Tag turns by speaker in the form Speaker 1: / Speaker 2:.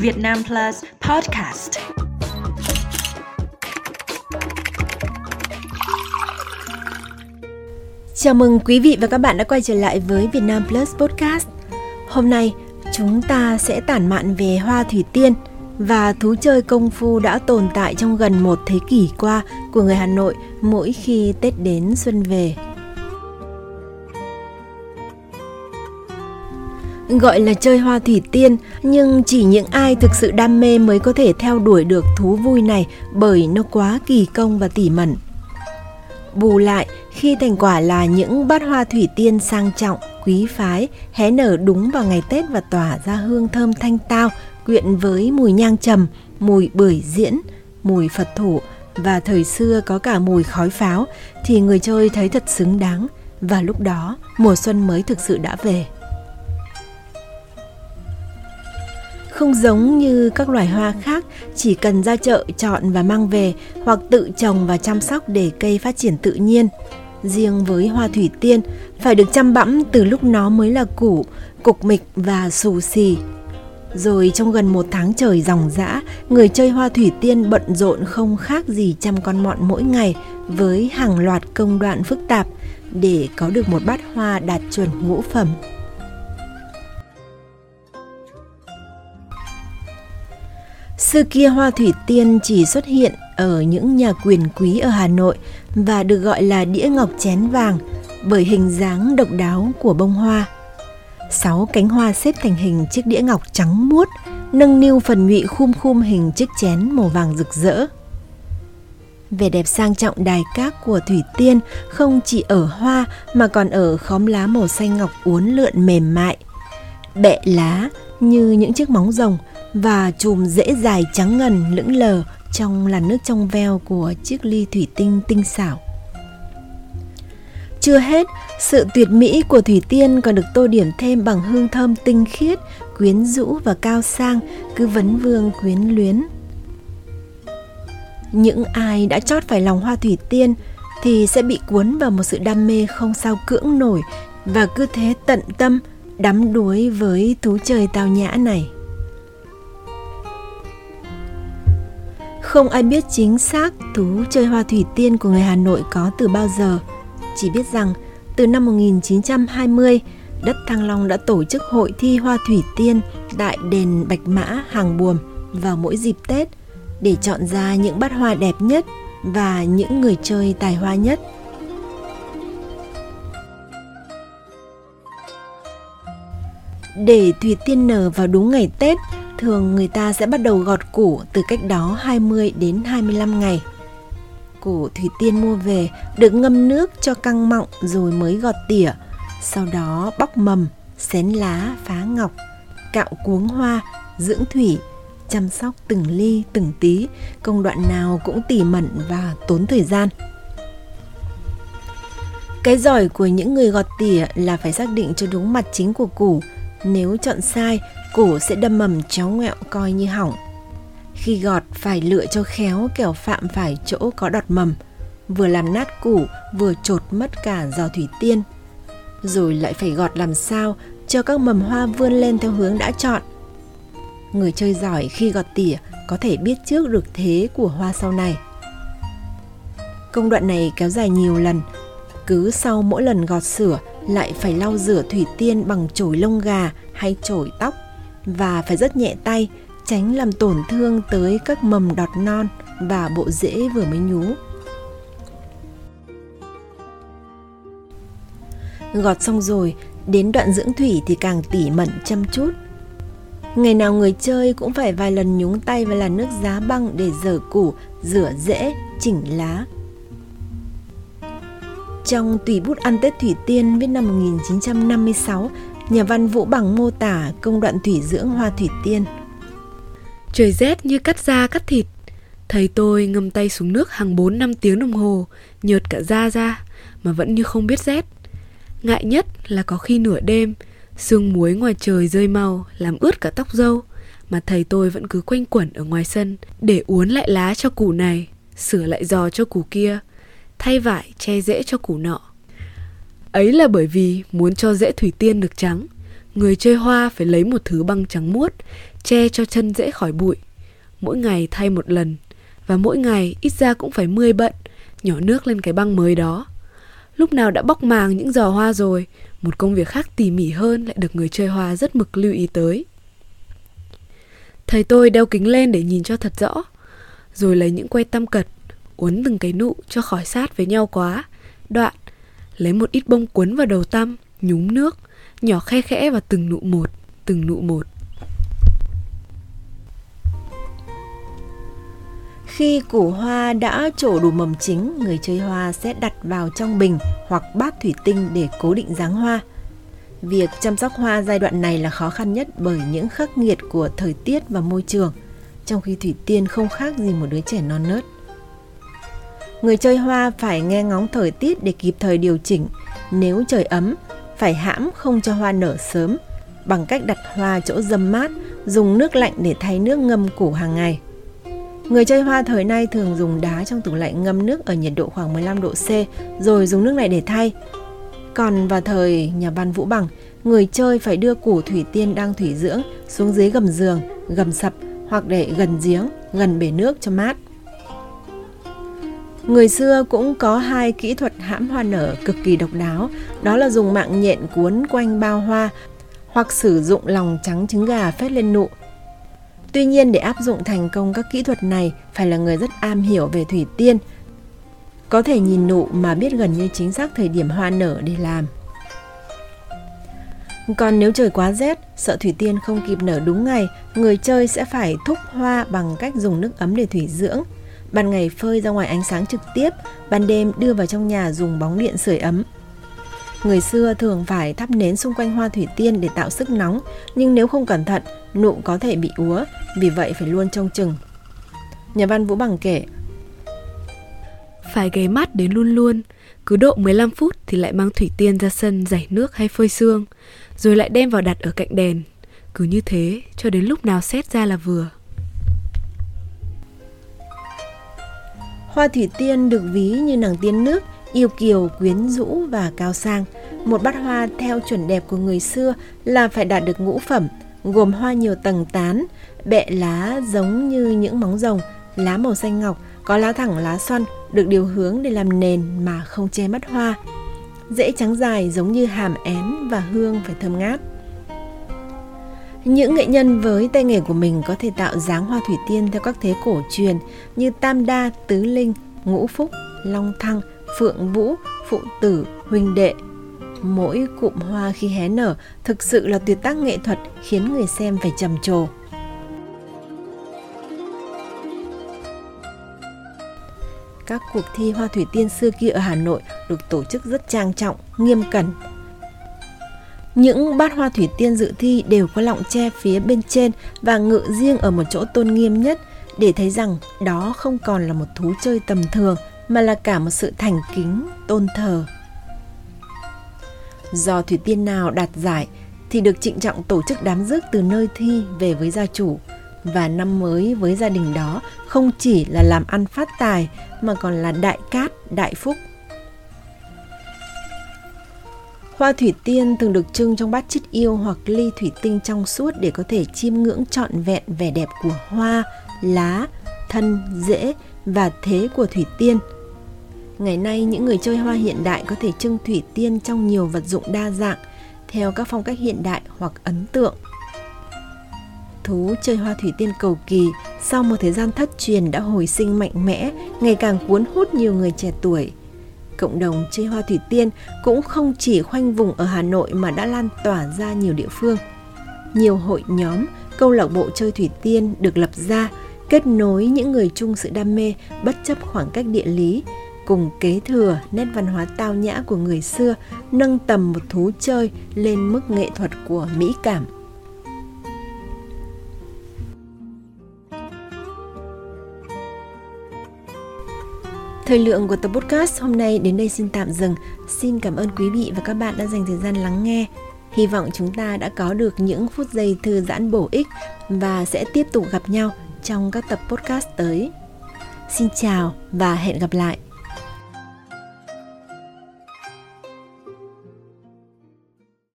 Speaker 1: Việt Nam Plus Podcast.
Speaker 2: Chào mừng quý vị và các bạn đã quay trở lại với Việt Nam Plus Podcast. Hôm nay, chúng ta sẽ tản mạn về hoa thủy tiên và thú chơi công phu đã tồn tại trong gần một thế kỷ qua của người Hà Nội mỗi khi Tết đến xuân về. Gọi là chơi hoa thủy tiên, nhưng chỉ những ai thực sự đam mê mới có thể theo đuổi được thú vui này bởi nó quá kỳ công và tỉ mẩn. Bù lại, khi thành quả là những bát hoa thủy tiên sang trọng, quý phái, hé nở đúng vào ngày Tết và tỏa ra hương thơm thanh tao, quyện với mùi nhang trầm, mùi bưởi diễn, mùi Phật thủ và thời xưa có cả mùi khói pháo thì người chơi thấy thật xứng đáng và lúc đó mùa xuân mới thực sự đã về. Không giống như các loài hoa khác, chỉ cần ra chợ chọn và mang về hoặc tự trồng và chăm sóc để cây phát triển tự nhiên. Riêng với hoa thủy tiên, phải được chăm bẵm từ lúc nó mới là củ, cục mịch và xù xì. Rồi trong gần một tháng trời ròng rã, người chơi hoa thủy tiên bận rộn không khác gì chăm con mọn mỗi ngày với hàng loạt công đoạn phức tạp để có được một bát hoa đạt chuẩn ngũ phẩm. Xưa kia hoa thủy tiên chỉ xuất hiện ở những nhà quyền quý ở Hà Nội và được gọi là đĩa ngọc chén vàng bởi hình dáng độc đáo của bông hoa. Sáu cánh hoa xếp thành hình chiếc đĩa ngọc trắng muốt, nâng niu phần nhụy khum khum hình chiếc chén màu vàng rực rỡ. Vẻ đẹp sang trọng đài các của Thủy Tiên không chỉ ở hoa mà còn ở khóm lá màu xanh ngọc uốn lượn mềm mại. Bẹ lá như những chiếc móng rồng và chùm rễ dài trắng ngần lững lờ trong làn nước trong veo của chiếc ly thủy tinh tinh xảo. Chưa hết, sự tuyệt mỹ của Thủy Tiên còn được tô điểm thêm bằng hương thơm tinh khiết, quyến rũ và cao sang, cứ vấn vương quyến luyến. Những ai đã chót phải lòng hoa Thủy Tiên thì sẽ bị cuốn vào một sự đam mê không sao cưỡng nổi và cứ thế tận tâm đắm đuối với thú chơi tao nhã này. Không ai biết chính xác thú chơi hoa thủy tiên của người Hà Nội có từ bao giờ. Chỉ biết rằng từ năm 1920, đất Thăng Long đã tổ chức hội thi hoa thủy tiên tại đền Bạch Mã Hàng Buồm vào mỗi dịp Tết để chọn ra những bát hoa đẹp nhất và những người chơi tài hoa nhất. Để thủy tiên nở vào đúng ngày Tết Thường người ta sẽ bắt đầu gọt củ từ cách đó 20 đến 25 ngày. Củ thủy tiên mua về được ngâm nước cho căng mọng rồi mới gọt tỉa. Sau đó bóc mầm, xén lá, phá ngọc, cạo cuống hoa, dưỡng thủy, chăm sóc từng ly từng tí, công đoạn nào cũng tỉ mẩn và tốn thời gian. Cái giỏi của những người gọt tỉa là phải xác định cho đúng mặt chính của củ. Nếu chọn sai củ sẽ đâm mầm cháu ngẹo coi như hỏng. Khi gọt phải lựa cho khéo kẻo phạm phải chỗ có đọt mầm, vừa làm nát củ vừa trột mất cả giò thủy tiên. Rồi lại phải gọt làm sao cho các mầm hoa vươn lên theo hướng đã chọn. Người chơi giỏi khi gọt tỉa có thể biết trước được thế của hoa sau này. Công đoạn này kéo dài nhiều lần, cứ sau mỗi lần gọt sửa lại phải lau rửa thủy tiên bằng chổi lông gà hay chổi tóc và phải rất nhẹ tay tránh làm tổn thương tới các mầm đọt non và bộ rễ vừa mới nhú. Gọt xong rồi, đến đoạn dưỡng thủy thì càng tỉ mẩn chăm chút. Ngày nào người chơi cũng phải vài lần nhúng tay vào làn nước giá băng để rửa củ, rửa rễ, chỉnh lá. Trong tùy bút ăn Tết Thủy Tiên viết năm 1956, nhà văn Vũ Bằng mô tả công đoạn thủy dưỡng hoa thủy tiên.
Speaker 3: Trời rét như cắt da cắt thịt. Thầy tôi ngâm tay xuống nước hàng 4 năm tiếng đồng hồ, nhợt cả da ra, mà vẫn như không biết rét. Ngại nhất là có khi nửa đêm, sương muối ngoài trời rơi mau làm ướt cả tóc dâu, mà thầy tôi vẫn cứ quanh quẩn ở ngoài sân để uốn lại lá cho củ này, sửa lại giò cho củ kia, thay vải che rễ cho củ nọ. Ấy là bởi vì muốn cho rễ thủy tiên được trắng, người chơi hoa phải lấy một thứ băng trắng muốt, che cho chân dễ khỏi bụi. Mỗi ngày thay một lần, và mỗi ngày ít ra cũng phải mươi bận, nhỏ nước lên cái băng mới đó. Lúc nào đã bóc màng những giò hoa rồi, một công việc khác tỉ mỉ hơn lại được người chơi hoa rất mực lưu ý tới. Thầy tôi đeo kính lên để nhìn cho thật rõ, rồi lấy những que tăm cật, uốn từng cái nụ cho khỏi sát với nhau quá. Đoạn, lấy một ít bông cuốn vào đầu tăm, nhúng nước, nhỏ khe khẽ vào từng nụ một, từng nụ một.
Speaker 2: Khi củ hoa đã trổ đủ mầm chính, người chơi hoa sẽ đặt vào trong bình hoặc bát thủy tinh để cố định dáng hoa. Việc chăm sóc hoa giai đoạn này là khó khăn nhất bởi những khắc nghiệt của thời tiết và môi trường, trong khi thủy tiên không khác gì một đứa trẻ non nớt. Người chơi hoa phải nghe ngóng thời tiết để kịp thời điều chỉnh. Nếu trời ấm, phải hãm không cho hoa nở sớm bằng cách đặt hoa chỗ dâm mát, dùng nước lạnh để thay nước ngâm củ hàng ngày. Người chơi hoa thời nay thường dùng đá trong tủ lạnh ngâm nước ở nhiệt độ khoảng 15 độ C rồi dùng nước này để thay. Còn vào thời nhà văn Vũ Bằng, người chơi phải đưa củ thủy tiên đang thủy dưỡng xuống dưới gầm giường, gầm sập hoặc để gần giếng, gần bể nước cho mát. Người xưa cũng có hai kỹ thuật hãm hoa nở cực kỳ độc đáo, đó là dùng mạng nhện cuốn quanh bao hoa hoặc sử dụng lòng trắng trứng gà phết lên nụ Tuy nhiên để áp dụng thành công các kỹ thuật này phải là người rất am hiểu về thủy tiên. Có thể nhìn nụ mà biết gần như chính xác thời điểm hoa nở để làm. Còn nếu trời quá rét, sợ thủy tiên không kịp nở đúng ngày, người chơi sẽ phải thúc hoa bằng cách dùng nước ấm để thủy dưỡng. Ban ngày phơi ra ngoài ánh sáng trực tiếp, ban đêm đưa vào trong nhà dùng bóng điện sưởi ấm. Người xưa thường phải thắp nến xung quanh hoa thủy tiên để tạo sức nóng, nhưng nếu không cẩn thận, nụ có thể bị úa, vì vậy phải luôn trông chừng. Nhà văn Vũ Bằng kể,
Speaker 3: Phải ghé mắt đến luôn luôn, cứ độ 15 phút thì lại mang thủy tiên ra sân giải nước hay phơi xương, rồi lại đem vào đặt ở cạnh đèn. Cứ như thế cho đến lúc nào xét ra là vừa.
Speaker 2: Hoa thủy tiên được ví như nàng tiên nước, yêu kiều, quyến rũ và cao sang. Một bát hoa theo chuẩn đẹp của người xưa là phải đạt được ngũ phẩm, gồm hoa nhiều tầng tán, bẹ lá giống như những móng rồng, lá màu xanh ngọc, có lá thẳng lá xoăn, được điều hướng để làm nền mà không che mất hoa. Rễ trắng dài giống như hàm én và hương phải thơm ngát. Những nghệ nhân với tay nghề của mình có thể tạo dáng hoa thủy tiên theo các thế cổ truyền như Tam Đa, Tứ Linh, Ngũ Phúc, Long Thăng, Phượng Vũ, Phụ Tử, Huynh Đệ. Mỗi cụm hoa khi hé nở thực sự là tuyệt tác nghệ thuật khiến người xem phải trầm trồ. Các cuộc thi hoa thủy tiên xưa kia ở Hà Nội được tổ chức rất trang trọng, nghiêm cẩn. Những bát hoa thủy tiên dự thi đều có lọng tre phía bên trên và ngự riêng ở một chỗ tôn nghiêm nhất để thấy rằng đó không còn là một thú chơi tầm thường mà là cả một sự thành kính, tôn thờ. Do thủy tiên nào đạt giải thì được trịnh trọng tổ chức đám rước từ nơi thi về với gia chủ và năm mới với gia đình đó không chỉ là làm ăn phát tài mà còn là đại cát, đại phúc. Hoa thủy tiên thường được trưng trong bát chít yêu hoặc ly thủy tinh trong suốt để có thể chiêm ngưỡng trọn vẹn vẻ đẹp của hoa, lá, thân, rễ và thế của thủy tiên – Ngày nay, những người chơi hoa hiện đại có thể trưng thủy tiên trong nhiều vật dụng đa dạng, theo các phong cách hiện đại hoặc ấn tượng. Thú chơi hoa thủy tiên cầu kỳ sau một thời gian thất truyền đã hồi sinh mạnh mẽ, ngày càng cuốn hút nhiều người trẻ tuổi. Cộng đồng chơi hoa thủy tiên cũng không chỉ khoanh vùng ở Hà Nội mà đã lan tỏa ra nhiều địa phương. Nhiều hội nhóm, câu lạc bộ chơi thủy tiên được lập ra, kết nối những người chung sự đam mê bất chấp khoảng cách địa lý, cùng kế thừa nét văn hóa tao nhã của người xưa, nâng tầm một thú chơi lên mức nghệ thuật của mỹ cảm. Thời lượng của tập podcast hôm nay đến đây xin tạm dừng. Xin cảm ơn quý vị và các bạn đã dành thời gian lắng nghe. Hy vọng chúng ta đã có được những phút giây thư giãn bổ ích và sẽ tiếp tục gặp nhau trong các tập podcast tới. Xin chào và hẹn gặp lại.